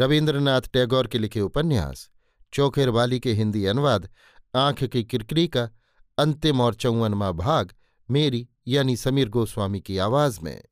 रविन्द्रनाथ टैगोर के लिखे उपन्यास, चौखेर वाली के हिंदी अनुवाद, आँख की किरकिरी का अंतिम और चौवनवा भाग, मेरी यानी समीर गोस्वामी की आवाज़ में।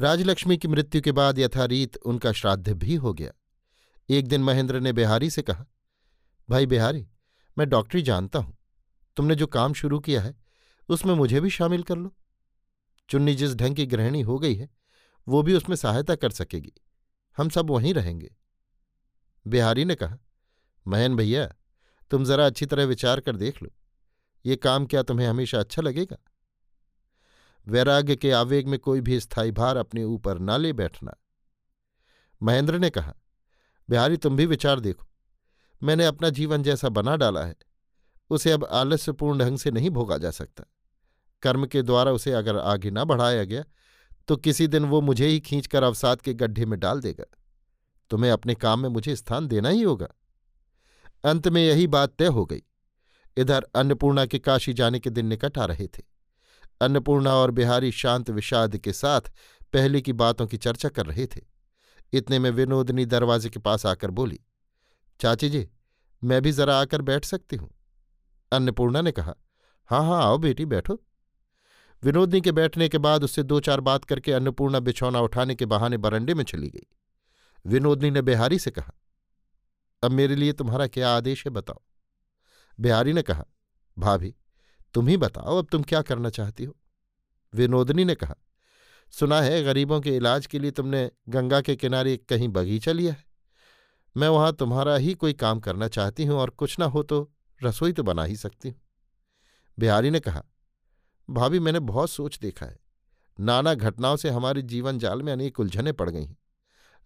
राजलक्ष्मी की मृत्यु के बाद यथारीत उनका श्राद्ध भी हो गया। एक दिन महेंद्र ने बिहारी से कहा, भाई बिहारी, मैं डॉक्टरी जानता हूँ। तुमने जो काम शुरू किया है, उसमें मुझे भी शामिल कर लो। चुन्नी जिस ढंग की गृहिणी हो गई है, वो भी उसमें सहायता कर सकेगी। हम सब वहीं रहेंगे। बिहारी ने कहा महन भैया, तुम जरा अच्छी तरह विचार कर देख लो। ये काम क्या तुम्हें हमेशा अच्छा लगेगा? वैराग्य के आवेग में कोई भी स्थायी भार अपने ऊपर ना ले बैठना। महेंद्र ने कहा, बिहारी, तुम भी विचार देखो। मैंने अपना जीवन जैसा बना डाला है। उसे अब आलस्यपूर्ण ढंग से नहीं भोगा जा सकता। कर्म के द्वारा उसे अगर आगे ना बढ़ाया गया तो किसी दिन वो मुझे ही खींचकर अवसाद के गड्ढे में डाल देगा। तुम्हें अपने काम में मुझे स्थान देना ही होगा। अंत में यही बात तय हो गई। इधर अन्नपूर्णा के काशी जाने के दिन निकट आ रहे थे। अन्नपूर्णा और बिहारी शांत विषाद के साथ पहले की बातों की चर्चा कर रहे थे। इतने में विनोदनी दरवाजे के पास आकर बोली, चाची जी, मैं भी जरा आकर बैठ सकती हूँ? अन्नपूर्णा ने कहा हाँ हाँ आओ बेटी, बैठो। विनोदनी के बैठने के बाद उससे दो चार बात करके अन्नपूर्णा बिछौना उठाने के बहाने बरंडे में चली गई। विनोदनी ने बिहारी से कहा, अब मेरे लिए तुम्हारा क्या आदेश है बताओ? बिहारी ने कहा, भाभी, तुम ही बताओ अब तुम क्या करना चाहती हो? विनोदनी ने कहा, सुना है गरीबों के इलाज के लिए तुमने गंगा के किनारे कहीं बगीचा लिया है। मैं वहाँ तुम्हारा ही कोई काम करना चाहती हूँ और कुछ ना हो तो रसोई तो बना ही सकती हूँ। बिहारी ने कहा भाभी, मैंने बहुत सोच देखा है। नाना घटनाओं से हमारे जीवन जाल में अनेक उलझने पड़ गई। हैं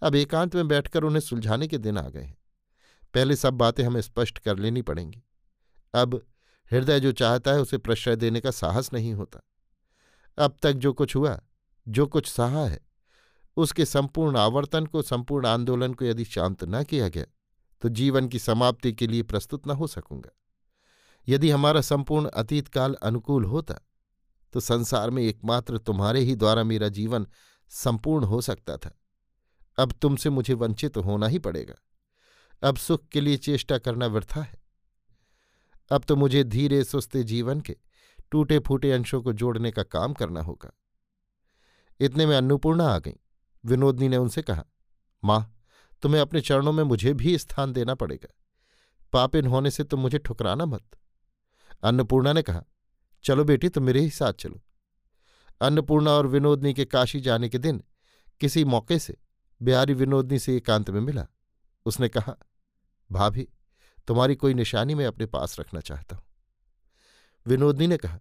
अब एकांत में बैठकर उन्हें सुलझाने के दिन आ गए हैं। पहले सब बातें हमें स्पष्ट कर लेनी पड़ेंगी। अब हृदय जो चाहता है उसे प्रश्रय देने का साहस नहीं होता। अब तक जो कुछ हुआ, जो कुछ सहा है, उसके संपूर्ण आवर्तन को, संपूर्ण आंदोलन को यदि शांत न किया गया तो जीवन की समाप्ति के लिए प्रस्तुत न हो सकूँगा। यदि हमारा संपूर्ण अतीत काल अनुकूल होता तो संसार में एकमात्र तुम्हारे ही द्वारा मेरा जीवन संपूर्ण हो सकता था। अब तुमसे मुझे वंचित होना ही पड़ेगा। अब सुख के लिए चेष्टा करना व्यर्था है। अब तो मुझे धीरे सुस्ते जीवन के टूटे फूटे अंशों को जोड़ने का काम करना होगा। इतने में अन्नपूर्णा आ गई। विनोदनी ने उनसे कहा, माँ, तुम्हें अपने चरणों में मुझे भी स्थान देना पड़ेगा। पापिन होने से तुम मुझे ठुकराना मत। अन्नपूर्णा ने कहा चलो बेटी, तुम मेरे ही साथ चलो। अन्नपूर्णा और विनोदनी के काशी जाने के दिन किसी मौके से बिहारी विनोदनी से एकांत में मिला। उसने कहा, भाभी, तुम्हारी कोई निशानी मैं अपने पास रखना चाहता हूँ। विनोदनी ने कहा,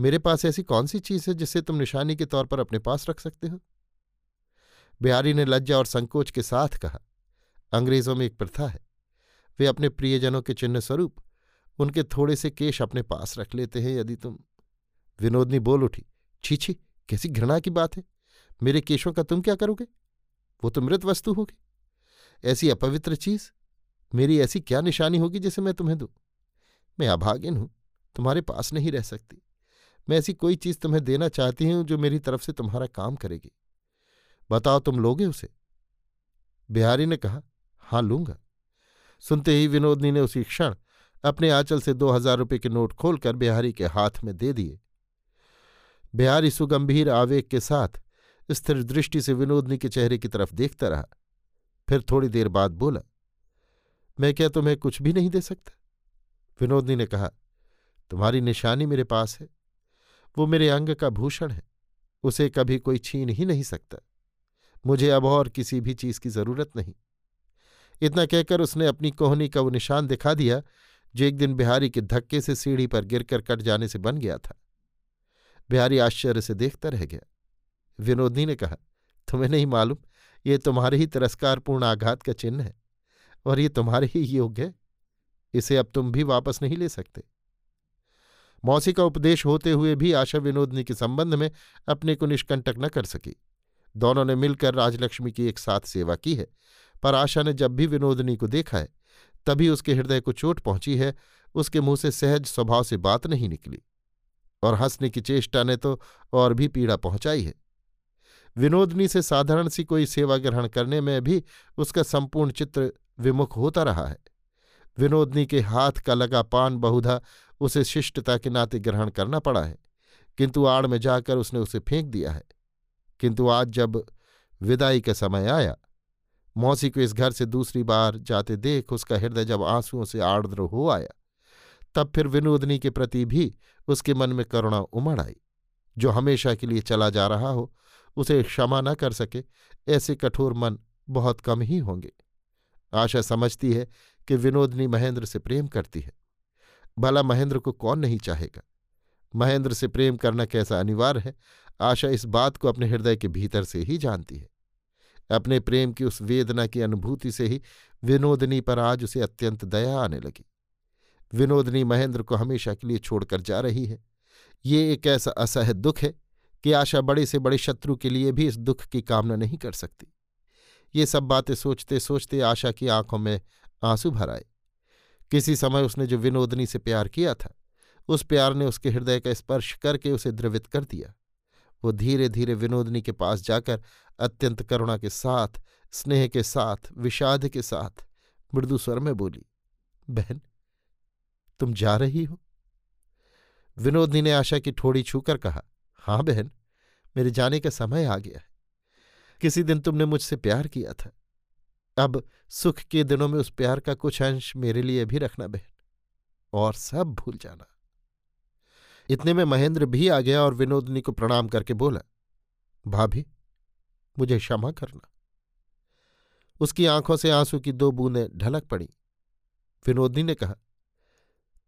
मेरे पास ऐसी कौन सी चीज़ है जिसे तुम निशानी के तौर पर अपने पास रख सकते हो? बिहारी ने लज्जा और संकोच के साथ कहा, अंग्रेज़ों में एक प्रथा है। वे अपने प्रियजनों के चिन्ह स्वरूप उनके थोड़े से केश अपने पास रख लेते हैं यदि तुम। विनोदनी बोल उठी, छी छी, कैसी घृणा की बात है। मेरे केशों का तुम क्या करोगे? वो तो मृत वस्तु होगी। ऐसी अपवित्र चीज़, मेरी ऐसी क्या निशानी होगी जिसे मैं तुम्हें दूँ? मैं अभागिन हूँ, तुम्हारे पास नहीं रह सकती। मैं ऐसी कोई चीज़ तुम्हें देना चाहती हूँ जो मेरी तरफ़ से तुम्हारा काम करेगी। बताओ तुम लोगे उसे? बिहारी ने कहा, हाँ, लूँगा। सुनते ही विनोदनी ने उसी क्षण अपने आंचल से दो हज़ार रुपये के नोट खोलकर बिहारी के हाथ में दे दिए। बिहारी सुगंभीर आवेग के साथ स्थिर दृष्टि से विनोदनी के चेहरे की तरफ़ देखता रहा। फिर थोड़ी देर बाद बोला, मैं क्या तुम्हें कुछ भी नहीं दे सकता? विनोदनी ने कहा, तुम्हारी निशानी मेरे पास है। वो मेरे अंग का भूषण है। उसे कभी कोई छीन ही नहीं सकता। मुझे अब और किसी भी चीज़ की ज़रूरत नहीं। इतना कहकर उसने अपनी कोहनी का वो निशान दिखा दिया जो एक दिन बिहारी के धक्के से सीढ़ी पर गिरकर कट जाने से बन गया था। बिहारी आश्चर्य से देखता रह गया। विनोदनी ने कहा, तुम्हें नहीं मालूम, ये तुम्हारे ही तिरस्कारपूर्ण आघात का चिन्ह है, और ये तुम्हारे ही योग्य है। इसे अब तुम भी वापस नहीं ले सकते। मौसी का उपदेश होते हुए भी आशा विनोदनी के संबंध में अपने को निष्कंटक न कर सकी। दोनों ने मिलकर राजलक्ष्मी की एक साथ सेवा की है, पर आशा ने जब भी विनोदनी को देखा है तभी उसके हृदय को चोट पहुँची है, उसके मुँह से सहज स्वभाव से बात नहीं निकली। और हंसने की चेष्टा ने तो और भी पीड़ा पहुंचाई है। विनोदनी से साधारण सी कोई सेवा ग्रहण करने में भी उसका संपूर्ण चित्र विमुख होता रहा है। विनोदनी के हाथ का लगा पान बहुधा उसे शिष्टता के नाते ग्रहण करना पड़ा है, किंतु आड़ में जाकर उसने उसे फेंक दिया है। किंतु आज जब विदाई का समय आया मौसी को इस घर से दूसरी बार जाते देख उसका हृदय जब आंसुओं से आर्द्र हो आया, तब फिर विनोदनी के प्रति भी उसके मन में करुणा उमड़ आई। जो हमेशा के लिए चला जा रहा हो, उसे क्षमा न कर सके, ऐसे कठोर मन बहुत कम ही होंगे। आशा समझती है कि विनोदनी महेंद्र से प्रेम करती है। भला महेंद्र को कौन नहीं चाहेगा? महेंद्र से प्रेम करना कैसा अनिवार्य है? आशा इस बात को अपने हृदय के भीतर से ही जानती है। अपने प्रेम की उस वेदना की अनुभूति से ही विनोदनी पर आज उसे अत्यंत दया आने लगी। विनोदनी महेंद्र को हमेशा के लिए छोड़कर जा रही है। ये एक ऐसा असह दुख है कि आशा बड़े से बड़े शत्रु के लिए भी इस दुख की कामना नहीं कर सकती। ये सब बातें सोचते सोचते आशा की आँखों में आँसू भर आए। किसी समय उसने जो विनोदनी से प्यार किया था, उस प्यार ने उसके हृदय का स्पर्श करके उसे द्रवित कर दिया। वो धीरे धीरे विनोदनी के पास जाकर अत्यंत करुणा के साथ, स्नेह के साथ, विषाद के साथ मृदु स्वर में बोली, बहन, तुम जा रही हो? विनोदनी ने आशा की ठोड़ी छूकर कहा, हाँ बहन, मेरे जाने का समय आ गया है। किसी दिन तुमने मुझसे प्यार किया था। अब सुख के दिनों में उस प्यार का कुछ अंश मेरे लिए भी रखना बहन, और सब भूल जाना। इतने में महेंद्र भी आ गया और विनोदनी को प्रणाम करके बोला, भाभी, मुझे क्षमा करना। उसकी आँखों से आँसू की दो बूंदें ढलक पड़ी। विनोदनी ने कहा,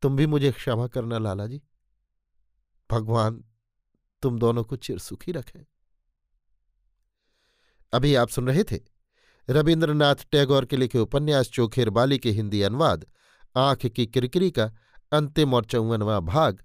तुम भी मुझे क्षमा करना लाला जी भगवान तुम दोनों को चिर सुखी रखें। अभी आप सुन रहे थे रविन्द्रनाथ टैगोर के लिखे उपन्यास चोखेर बाली के हिंदी अनुवाद, आँख की किरकिरी का अंतिम और चौवनवा भाग